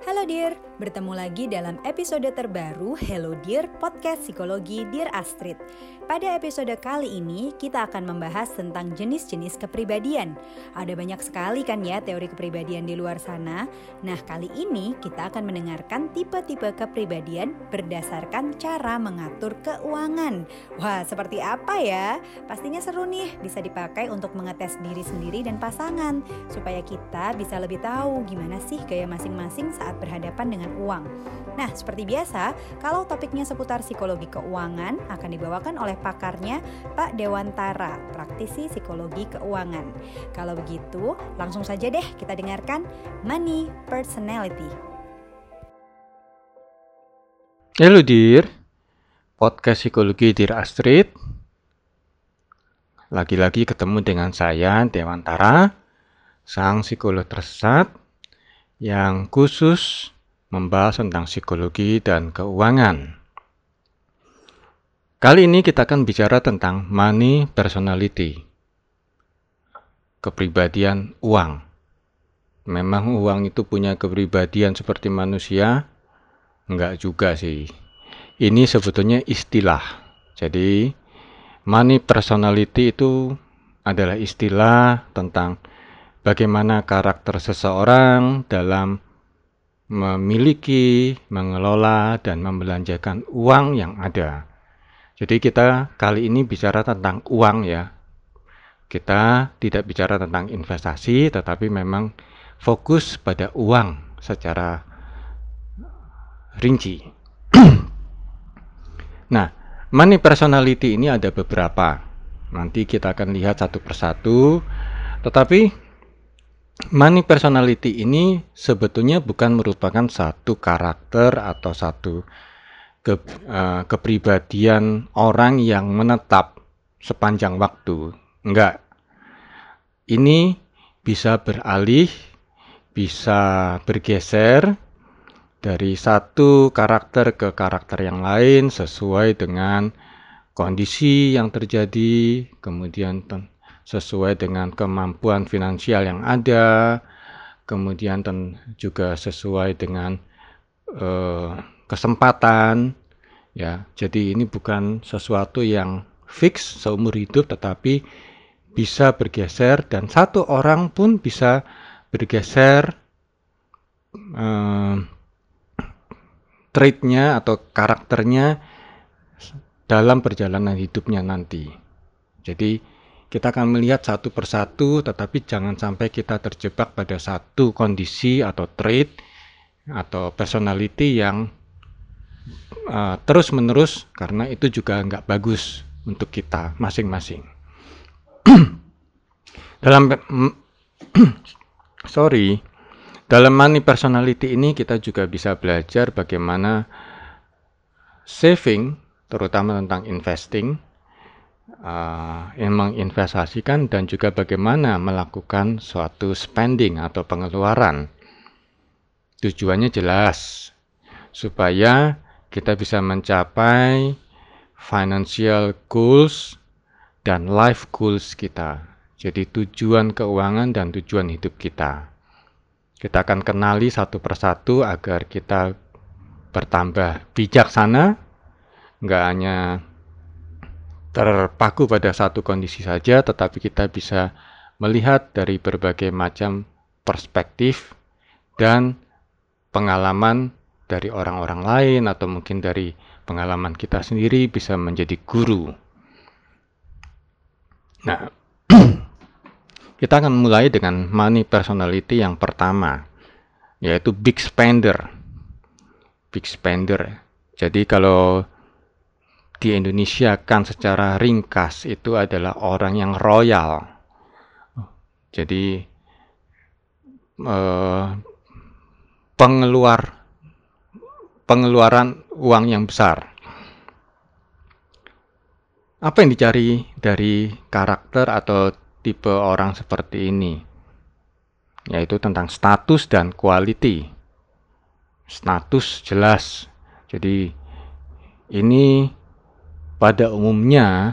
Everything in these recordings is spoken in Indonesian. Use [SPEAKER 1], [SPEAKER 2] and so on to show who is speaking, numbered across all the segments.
[SPEAKER 1] Halo Dear, bertemu lagi dalam episode terbaru Hello Dear Podcast Psikologi Dear Astrid. Pada episode kali ini kita akan membahas tentang jenis-jenis kepribadian. Ada banyak sekali kan ya teori kepribadian di luar sana. Nah, kali ini kita akan mendengarkan tipe-tipe kepribadian berdasarkan cara mengatur keuangan. Wah, seperti apa ya? Pastinya seru nih, bisa dipakai untuk mengetes diri sendiri dan pasangan supaya kita bisa lebih tahu gimana sih gaya masing-masing saat berhadapan dengan uang. Nah, seperti biasa, kalau topiknya seputar psikologi keuangan akan dibawakan oleh pakarnya Pak Dewantara, praktisi psikologi keuangan. Kalau begitu, langsung saja deh kita dengarkan Money Personality.
[SPEAKER 2] Halo Dir, podcast psikologi Dir Astrid. Lagi-lagi ketemu dengan saya Dewantara, sang psikolog tersesat yang khusus membahas tentang psikologi dan keuangan. Kali ini kita akan bicara tentang money personality. Kepribadian uang. Memang uang itu punya kepribadian seperti manusia? Enggak juga sih. Ini sebetulnya istilah. Jadi, money personality itu adalah istilah tentang bagaimana karakter seseorang dalam memiliki, mengelola, dan membelanjakan uang yang ada. Jadi kita kali ini bicara tentang uang ya. Kita tidak bicara tentang investasi, tetapi memang fokus pada uang secara rinci. nah, money personality ini ada beberapa. Nanti kita akan lihat satu persatu. Tetapi money personality ini sebetulnya bukan merupakan satu karakter atau satu ke, uh, kepribadian orang yang menetap sepanjang waktu. Enggak. Ini bisa beralih, bisa bergeser dari satu karakter ke karakter yang lain sesuai dengan kondisi yang terjadi, kemudian sesuai dengan kemampuan finansial yang ada, kemudian juga sesuai dengan uh, kesempatan, ya. Jadi ini bukan sesuatu yang fix seumur hidup, tetapi bisa bergeser dan satu orang pun bisa bergeser uh, trait-nya atau karakternya dalam perjalanan hidupnya nanti. Jadi kita akan melihat satu persatu, tetapi jangan sampai kita terjebak pada satu kondisi atau trait atau personality yang uh, terus-menerus, karena itu juga nggak bagus untuk kita masing-masing. dalam sorry, dalam money personality ini kita juga bisa belajar bagaimana saving, terutama tentang investing, uh, yang menginvestasikan dan juga bagaimana melakukan suatu spending atau pengeluaran. Tujuannya jelas supaya kita bisa mencapai financial goals dan life goals kita. Jadi tujuan keuangan dan tujuan hidup kita. Kita akan kenali satu persatu agar kita bertambah bijaksana, nggak hanya terpaku pada satu kondisi saja, tetapi kita bisa melihat dari berbagai macam perspektif dan pengalaman dari orang-orang lain atau mungkin dari pengalaman kita sendiri bisa menjadi guru. Nah, kita akan mulai dengan money personality yang pertama, yaitu big spender. Big spender. Jadi kalau di Indonesia kan secara ringkas itu adalah orang yang royal. Jadi eh, pengeluar pengeluaran uang yang besar. Apa yang dicari dari karakter atau tipe orang seperti ini? Yaitu tentang status dan quality. Status jelas. Jadi ini pada umumnya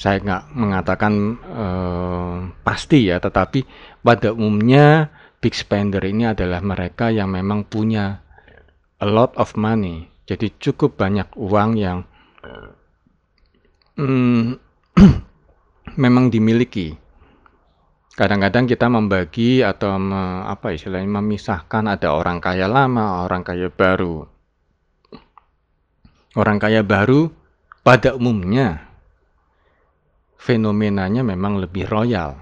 [SPEAKER 2] saya nggak mengatakan eh, pasti ya, tetapi pada umumnya big spender ini adalah mereka yang memang punya a lot of money. Jadi cukup banyak uang yang hmm, memang dimiliki. Kadang-kadang kita membagi atau me, apa istilahnya memisahkan ada orang kaya lama, orang kaya baru. Orang kaya baru pada umumnya fenomenanya memang lebih royal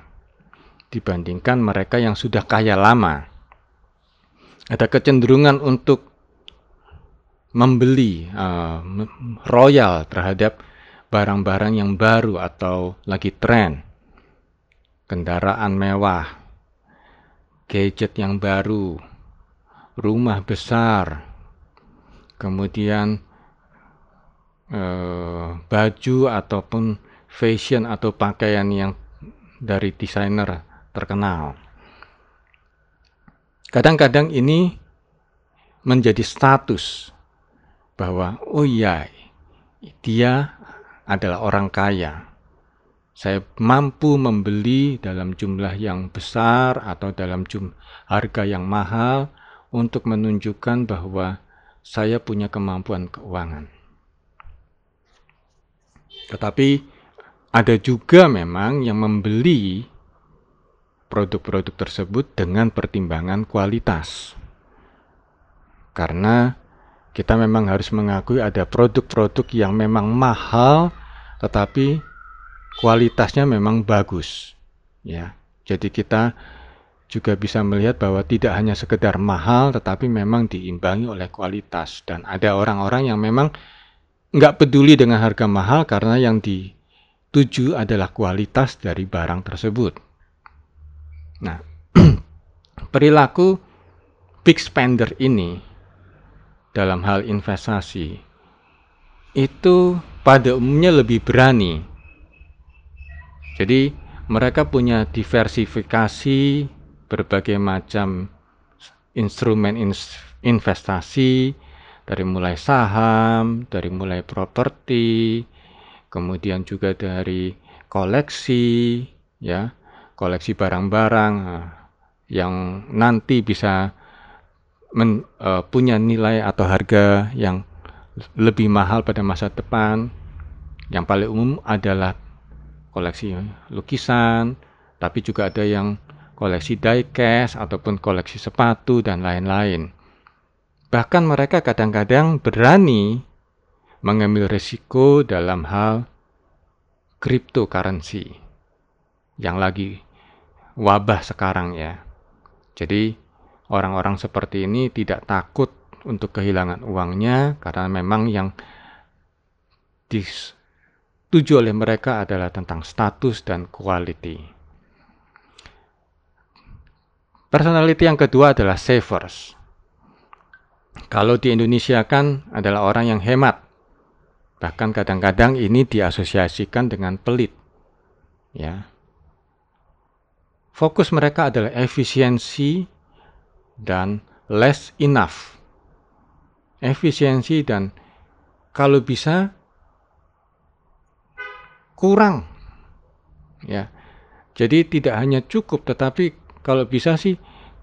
[SPEAKER 2] dibandingkan mereka yang sudah kaya lama. Ada kecenderungan untuk membeli uh, royal terhadap barang-barang yang baru atau lagi tren. Kendaraan mewah, gadget yang baru, rumah besar, kemudian uh, baju ataupun fashion atau pakaian yang dari desainer terkenal. Kadang-kadang ini menjadi status bahwa oh iya dia adalah orang kaya. Saya mampu membeli dalam jumlah yang besar atau dalam jumlah harga yang mahal untuk menunjukkan bahwa saya punya kemampuan keuangan. Tetapi ada juga memang yang membeli produk-produk tersebut dengan pertimbangan kualitas. Karena kita memang harus mengakui ada produk-produk yang memang mahal tetapi kualitasnya memang bagus. Ya. Jadi kita juga bisa melihat bahwa tidak hanya sekedar mahal tetapi memang diimbangi oleh kualitas dan ada orang-orang yang memang nggak peduli dengan harga mahal karena yang dituju adalah kualitas dari barang tersebut. Nah, perilaku big spender ini dalam hal investasi itu pada umumnya lebih berani. Jadi mereka punya diversifikasi berbagai macam instrumen investasi dari mulai saham, dari mulai properti, kemudian juga dari koleksi ya koleksi barang-barang eh, yang nanti bisa men, uh, punya nilai atau harga yang lebih mahal pada masa depan. Yang paling umum adalah koleksi lukisan, tapi juga ada yang koleksi diecast ataupun koleksi sepatu dan lain-lain. Bahkan mereka kadang-kadang berani mengambil risiko dalam hal cryptocurrency yang lagi wabah sekarang ya. Jadi orang-orang seperti ini tidak takut untuk kehilangan uangnya karena memang yang dituju oleh mereka adalah tentang status dan quality. Personality yang kedua adalah savers. Kalau di Indonesia kan adalah orang yang hemat. Bahkan kadang-kadang ini diasosiasikan dengan pelit. Ya, Fokus mereka adalah efisiensi dan less enough. Efisiensi dan kalau bisa kurang. Ya. Jadi tidak hanya cukup tetapi kalau bisa sih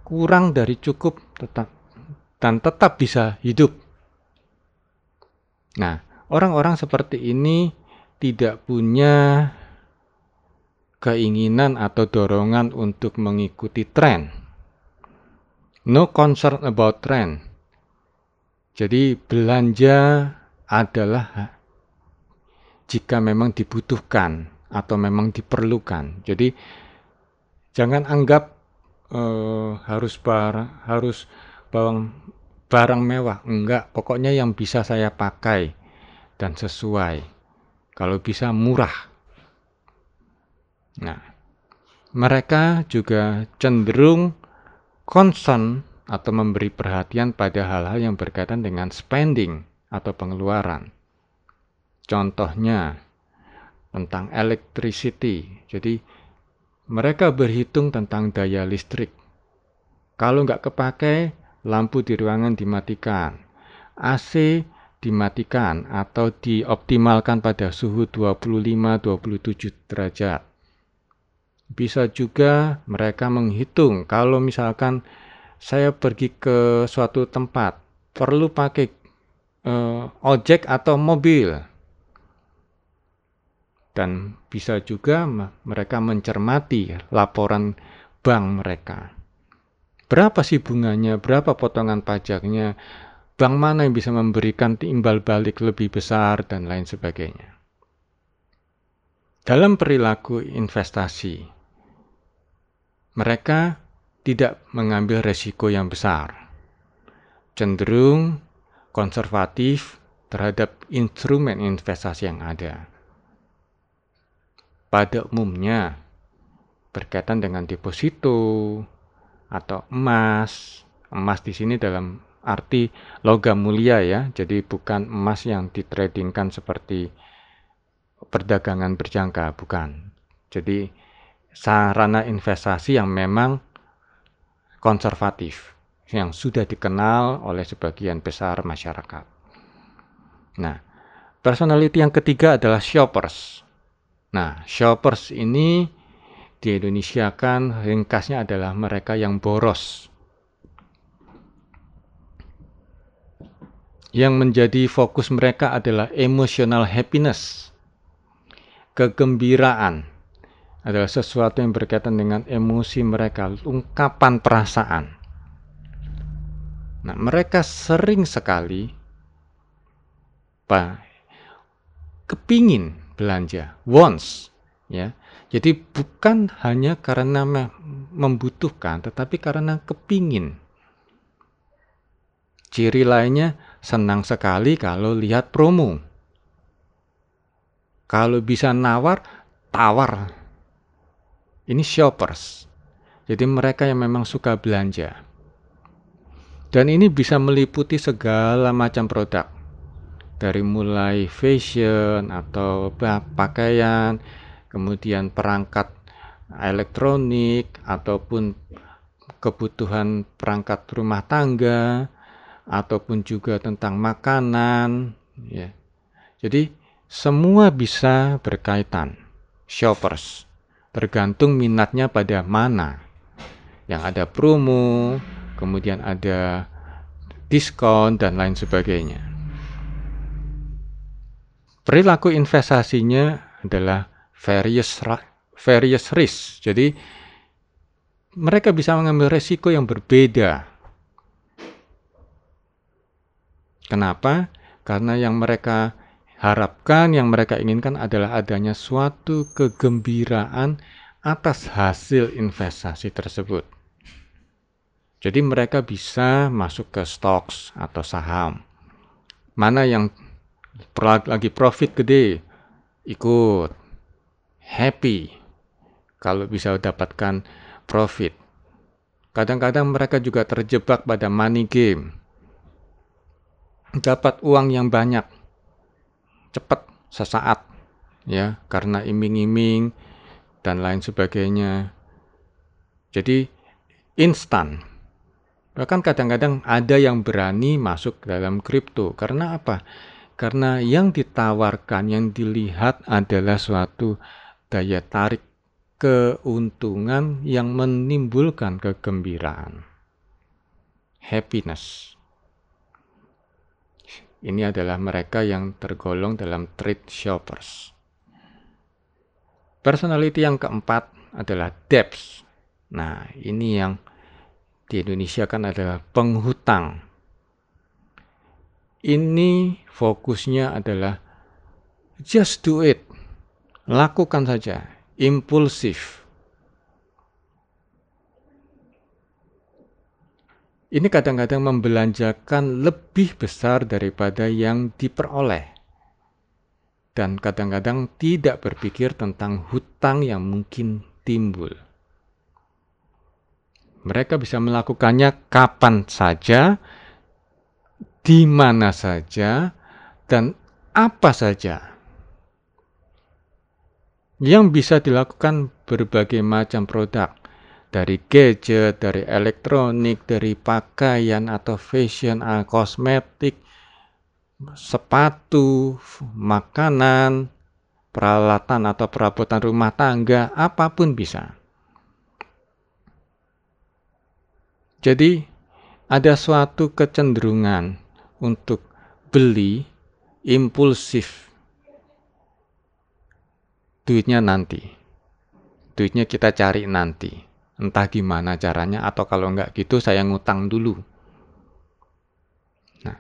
[SPEAKER 2] kurang dari cukup tetap dan tetap bisa hidup. Nah, orang-orang seperti ini tidak punya keinginan atau dorongan untuk mengikuti tren. No concern about trend. Jadi belanja adalah jika memang dibutuhkan atau memang diperlukan. Jadi jangan anggap uh, harus barang harus bawang barang mewah. Enggak, pokoknya yang bisa saya pakai dan sesuai. Kalau bisa murah Nah, mereka juga cenderung concern atau memberi perhatian pada hal-hal yang berkaitan dengan spending atau pengeluaran. Contohnya tentang electricity. Jadi mereka berhitung tentang daya listrik. Kalau nggak kepakai, lampu di ruangan dimatikan. AC dimatikan atau dioptimalkan pada suhu 25-27 derajat Bisa juga mereka menghitung kalau misalkan saya pergi ke suatu tempat perlu pakai uh, ojek atau mobil. Dan bisa juga mereka mencermati laporan bank mereka. Berapa sih bunganya, berapa potongan pajaknya, bank mana yang bisa memberikan timbal balik lebih besar, dan lain sebagainya. Dalam perilaku investasi, mereka tidak mengambil resiko yang besar, cenderung konservatif terhadap instrumen investasi yang ada. Pada umumnya, berkaitan dengan deposito atau emas, emas di sini dalam arti logam mulia ya, jadi bukan emas yang ditradingkan seperti perdagangan berjangka, bukan. Jadi sarana investasi yang memang konservatif yang sudah dikenal oleh sebagian besar masyarakat. Nah, personality yang ketiga adalah shoppers. Nah, shoppers ini di Indonesia kan ringkasnya adalah mereka yang boros. Yang menjadi fokus mereka adalah emotional happiness, kegembiraan, adalah sesuatu yang berkaitan dengan emosi mereka, ungkapan perasaan. Nah, mereka sering sekali Pak kepingin belanja, wants, ya. Jadi bukan hanya karena membutuhkan, tetapi karena kepingin. Ciri lainnya senang sekali kalau lihat promo. Kalau bisa nawar, tawar ini shoppers. Jadi mereka yang memang suka belanja. Dan ini bisa meliputi segala macam produk. Dari mulai fashion atau pakaian, kemudian perangkat elektronik ataupun kebutuhan perangkat rumah tangga ataupun juga tentang makanan ya. Jadi semua bisa berkaitan shoppers tergantung minatnya pada mana. Yang ada promo, kemudian ada diskon dan lain sebagainya. Perilaku investasinya adalah various various risk. Jadi mereka bisa mengambil resiko yang berbeda. Kenapa? Karena yang mereka harapkan yang mereka inginkan adalah adanya suatu kegembiraan atas hasil investasi tersebut. Jadi mereka bisa masuk ke stocks atau saham. Mana yang lagi profit gede, ikut. Happy kalau bisa dapatkan profit. Kadang-kadang mereka juga terjebak pada money game. Dapat uang yang banyak, cepat sesaat ya karena iming-iming dan lain sebagainya. Jadi instan. Bahkan kadang-kadang ada yang berani masuk dalam kripto. Karena apa? Karena yang ditawarkan, yang dilihat adalah suatu daya tarik keuntungan yang menimbulkan kegembiraan. Happiness. Ini adalah mereka yang tergolong dalam trade shoppers. Personality yang keempat adalah debts. Nah, ini yang di Indonesia kan adalah penghutang. Ini fokusnya adalah just do it. Lakukan saja. Impulsif. ini kadang-kadang membelanjakan lebih besar daripada yang diperoleh. Dan kadang-kadang tidak berpikir tentang hutang yang mungkin timbul. Mereka bisa melakukannya kapan saja, di mana saja, dan apa saja. Yang bisa dilakukan berbagai macam produk dari gadget, dari elektronik, dari pakaian atau fashion, uh, kosmetik, sepatu, makanan, peralatan atau perabotan rumah tangga, apa pun bisa. Jadi, ada suatu kecenderungan untuk beli impulsif. Duitnya nanti. Duitnya kita cari nanti. Entah gimana caranya atau kalau enggak gitu saya ngutang dulu. Nah,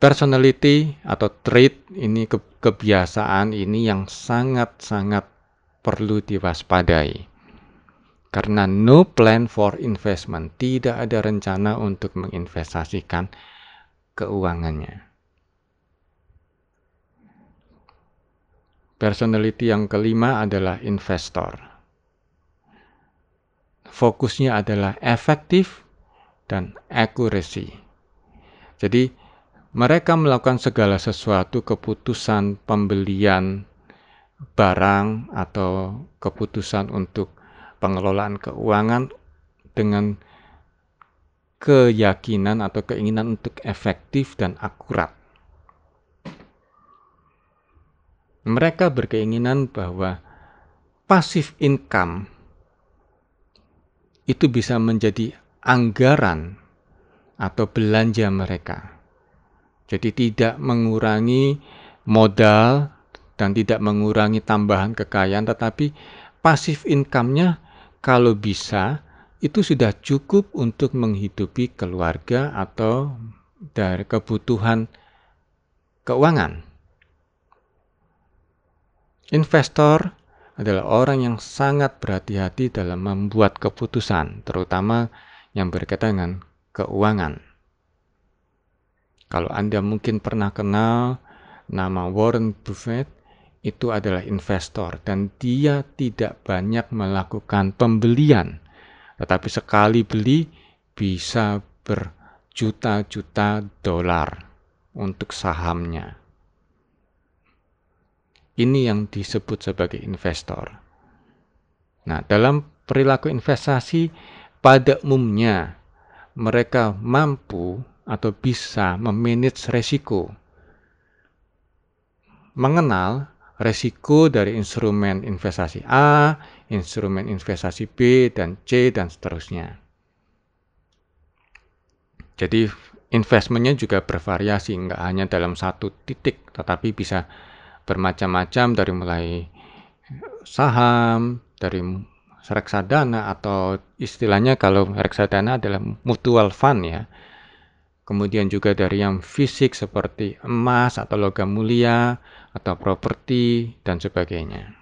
[SPEAKER 2] personality atau trait ini ke kebiasaan ini yang sangat-sangat perlu diwaspadai. Karena no plan for investment, tidak ada rencana untuk menginvestasikan keuangannya. Personality yang kelima adalah investor. Fokusnya adalah efektif dan accuracy. Jadi, mereka melakukan segala sesuatu keputusan pembelian barang atau keputusan untuk pengelolaan keuangan dengan keyakinan atau keinginan untuk efektif dan akurat. Mereka berkeinginan bahwa pasif income itu bisa menjadi anggaran atau belanja mereka. Jadi tidak mengurangi modal dan tidak mengurangi tambahan kekayaan, tetapi pasif income-nya kalau bisa itu sudah cukup untuk menghidupi keluarga atau dari kebutuhan keuangan. Investor adalah orang yang sangat berhati-hati dalam membuat keputusan, terutama yang berkaitan dengan keuangan. Kalau Anda mungkin pernah kenal nama Warren Buffett, itu adalah investor dan dia tidak banyak melakukan pembelian. Tetapi sekali beli bisa berjuta-juta dolar untuk sahamnya. Ini yang disebut sebagai investor. Nah, dalam perilaku investasi pada umumnya mereka mampu atau bisa memanage resiko. Mengenal resiko dari instrumen investasi A, instrumen investasi B, dan C, dan seterusnya. Jadi investmentnya juga bervariasi, nggak hanya dalam satu titik, tetapi bisa bermacam-macam dari mulai saham, dari reksadana atau istilahnya kalau reksadana adalah mutual fund ya. Kemudian juga dari yang fisik seperti emas atau logam mulia, atau properti dan sebagainya.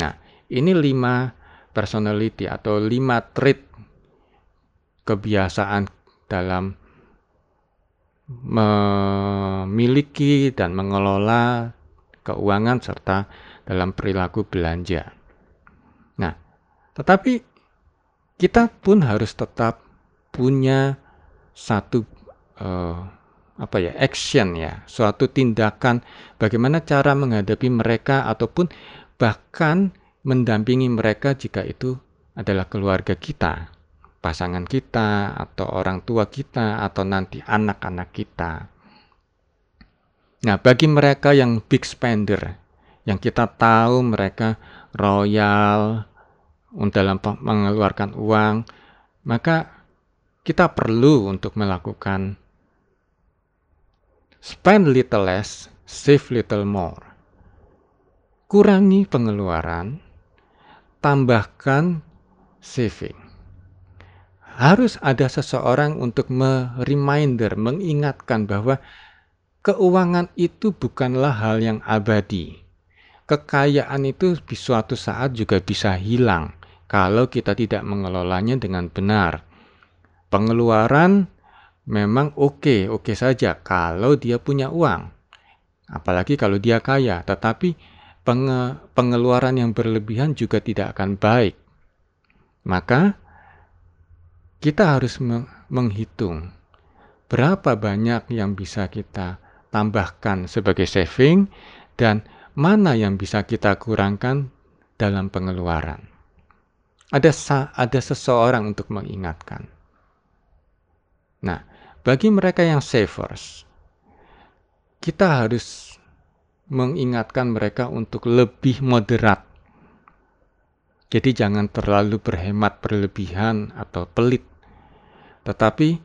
[SPEAKER 2] Nah, ini lima personality atau lima trait kebiasaan dalam memiliki dan mengelola keuangan serta dalam perilaku belanja. Nah, tetapi kita pun harus tetap punya satu uh, apa ya action ya suatu tindakan bagaimana cara menghadapi mereka ataupun bahkan mendampingi mereka jika itu adalah keluarga kita pasangan kita atau orang tua kita atau nanti anak-anak kita nah bagi mereka yang big spender yang kita tahu mereka royal dalam mengeluarkan uang maka kita perlu untuk melakukan Spend little less, save little more. Kurangi pengeluaran, tambahkan saving. Harus ada seseorang untuk me-reminder, mengingatkan bahwa keuangan itu bukanlah hal yang abadi. Kekayaan itu suatu saat juga bisa hilang kalau kita tidak mengelolanya dengan benar. Pengeluaran memang oke, oke saja kalau dia punya uang. Apalagi kalau dia kaya, tetapi penge pengeluaran yang berlebihan juga tidak akan baik. Maka kita harus menghitung berapa banyak yang bisa kita tambahkan sebagai saving dan mana yang bisa kita kurangkan dalam pengeluaran. Ada ada seseorang untuk mengingatkan. Nah, bagi mereka yang savers, kita harus mengingatkan mereka untuk lebih moderat. Jadi jangan terlalu berhemat berlebihan atau pelit. Tetapi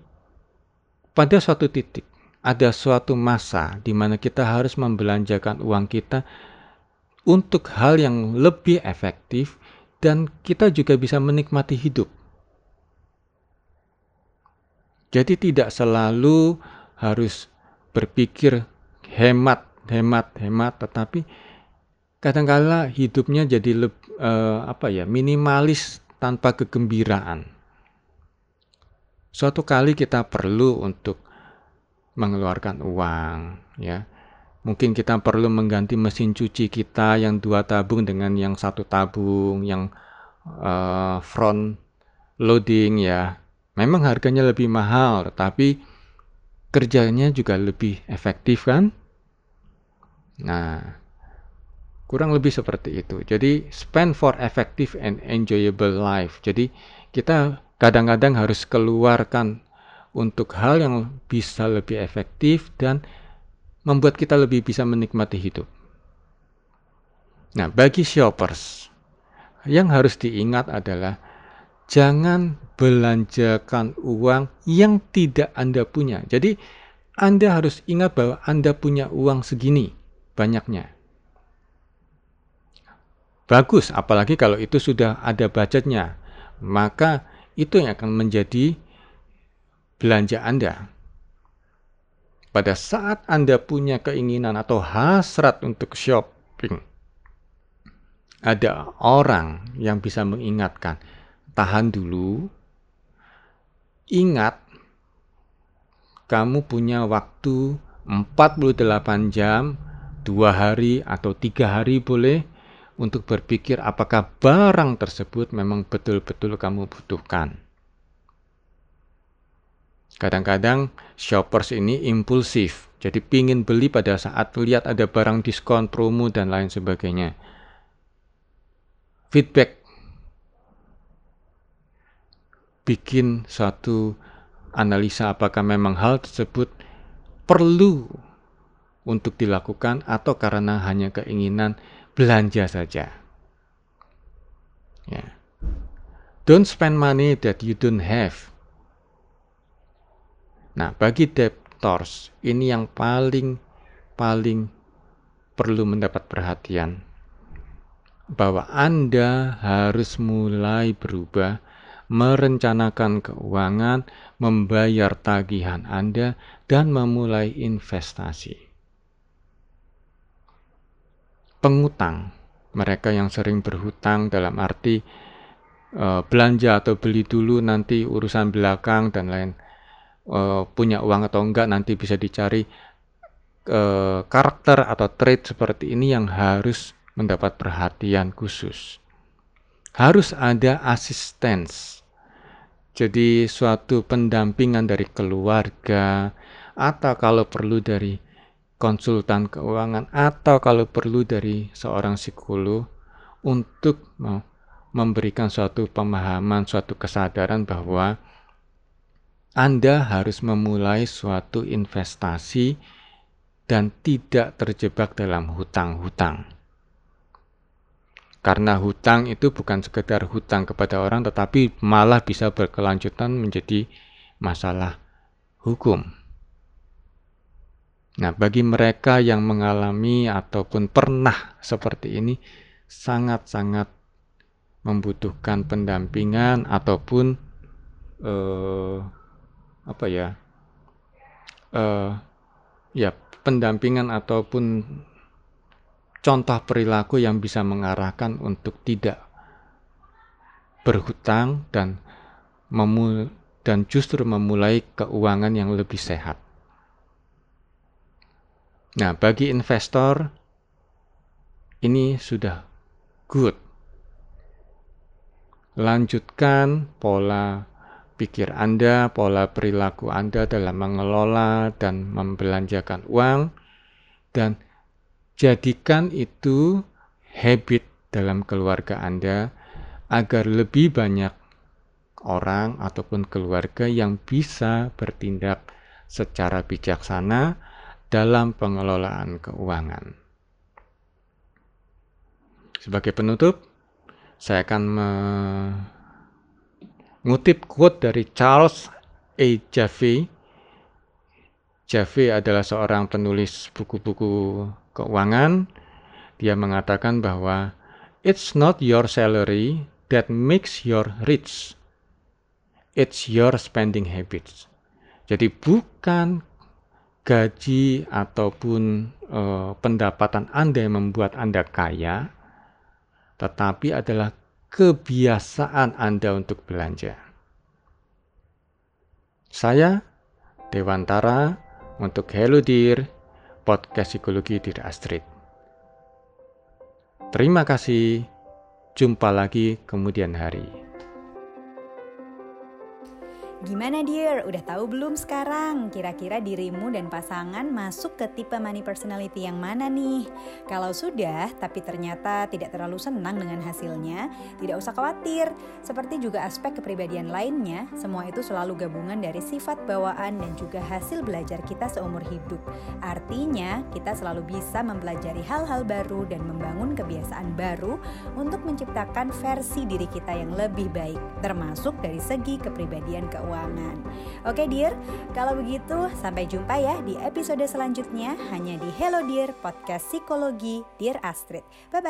[SPEAKER 2] pada suatu titik ada suatu masa di mana kita harus membelanjakan uang kita untuk hal yang lebih efektif dan kita juga bisa menikmati hidup. Jadi tidak selalu harus berpikir hemat, hemat, hemat, tetapi kadangkala hidupnya jadi lebih uh, apa ya minimalis tanpa kegembiraan. Suatu kali kita perlu untuk mengeluarkan uang, ya. Mungkin kita perlu mengganti mesin cuci kita yang dua tabung dengan yang satu tabung, yang uh, front loading ya. Memang harganya lebih mahal, tapi kerjanya juga lebih efektif kan? Nah, kurang lebih seperti itu. Jadi spend for effective and enjoyable life. Jadi kita kadang-kadang harus keluarkan untuk hal yang bisa lebih efektif dan membuat kita lebih bisa menikmati hidup. Nah, bagi shoppers yang harus diingat adalah jangan belanjakan uang yang tidak Anda punya. Jadi, Anda harus ingat bahwa Anda punya uang segini banyaknya. Bagus, apalagi kalau itu sudah ada budgetnya. Maka itu yang akan menjadi belanja Anda. Pada saat Anda punya keinginan atau hasrat untuk shopping, ada orang yang bisa mengingatkan, tahan dulu. Ingat, kamu punya waktu 48 jam, dua hari atau tiga hari boleh untuk berpikir apakah barang tersebut memang betul-betul kamu butuhkan. Kadang-kadang shoppers ini impulsif, jadi pingin beli pada saat lihat ada barang diskon, promo, dan lain sebagainya feedback bikin suatu analisa apakah memang hal tersebut perlu untuk dilakukan atau karena hanya keinginan belanja saja. Ya. Don't spend money that you don't have. Nah, bagi debtors ini yang paling paling perlu mendapat perhatian bahwa Anda harus mulai berubah, merencanakan keuangan, membayar tagihan Anda, dan memulai investasi. Pengutang, mereka yang sering berhutang dalam arti e, belanja atau beli dulu nanti urusan belakang dan lain e, punya uang atau enggak nanti bisa dicari e, karakter atau trait seperti ini yang harus mendapat perhatian khusus. Harus ada asistens. Jadi suatu pendampingan dari keluarga atau kalau perlu dari konsultan keuangan atau kalau perlu dari seorang psikolog untuk memberikan suatu pemahaman, suatu kesadaran bahwa Anda harus memulai suatu investasi dan tidak terjebak dalam hutang-hutang. Karena hutang itu bukan sekedar hutang kepada orang tetapi malah bisa berkelanjutan menjadi masalah hukum. Nah, bagi mereka yang mengalami ataupun pernah seperti ini sangat-sangat membutuhkan pendampingan ataupun eh, apa ya? Eh, ya, pendampingan ataupun contoh perilaku yang bisa mengarahkan untuk tidak berhutang dan memul dan justru memulai keuangan yang lebih sehat. Nah, bagi investor ini sudah good. Lanjutkan pola pikir Anda, pola perilaku Anda dalam mengelola dan membelanjakan uang dan Jadikan itu habit dalam keluarga Anda agar lebih banyak orang ataupun keluarga yang bisa bertindak secara bijaksana dalam pengelolaan keuangan. Sebagai penutup, saya akan mengutip quote dari Charles A. Jaffe. Jaffe adalah seorang penulis buku-buku keuangan. Dia mengatakan bahwa it's not your salary that makes you rich. It's your spending habits. Jadi bukan gaji ataupun uh, pendapatan Anda yang membuat Anda kaya, tetapi adalah kebiasaan Anda untuk belanja. Saya Dewantara untuk Hello Dear, podcast psikologi Dear Astrid. Terima kasih. Jumpa lagi kemudian hari.
[SPEAKER 1] Gimana dear, udah tahu belum sekarang kira-kira dirimu dan pasangan masuk ke tipe money personality yang mana nih? Kalau sudah, tapi ternyata tidak terlalu senang dengan hasilnya, tidak usah khawatir. Seperti juga aspek kepribadian lainnya, semua itu selalu gabungan dari sifat bawaan dan juga hasil belajar kita seumur hidup. Artinya, kita selalu bisa mempelajari hal-hal baru dan membangun kebiasaan baru untuk menciptakan versi diri kita yang lebih baik, termasuk dari segi kepribadian keuangan keuangan. Oke dear, kalau begitu sampai jumpa ya di episode selanjutnya hanya di Hello Dear Podcast Psikologi Dear Astrid. Bye bye.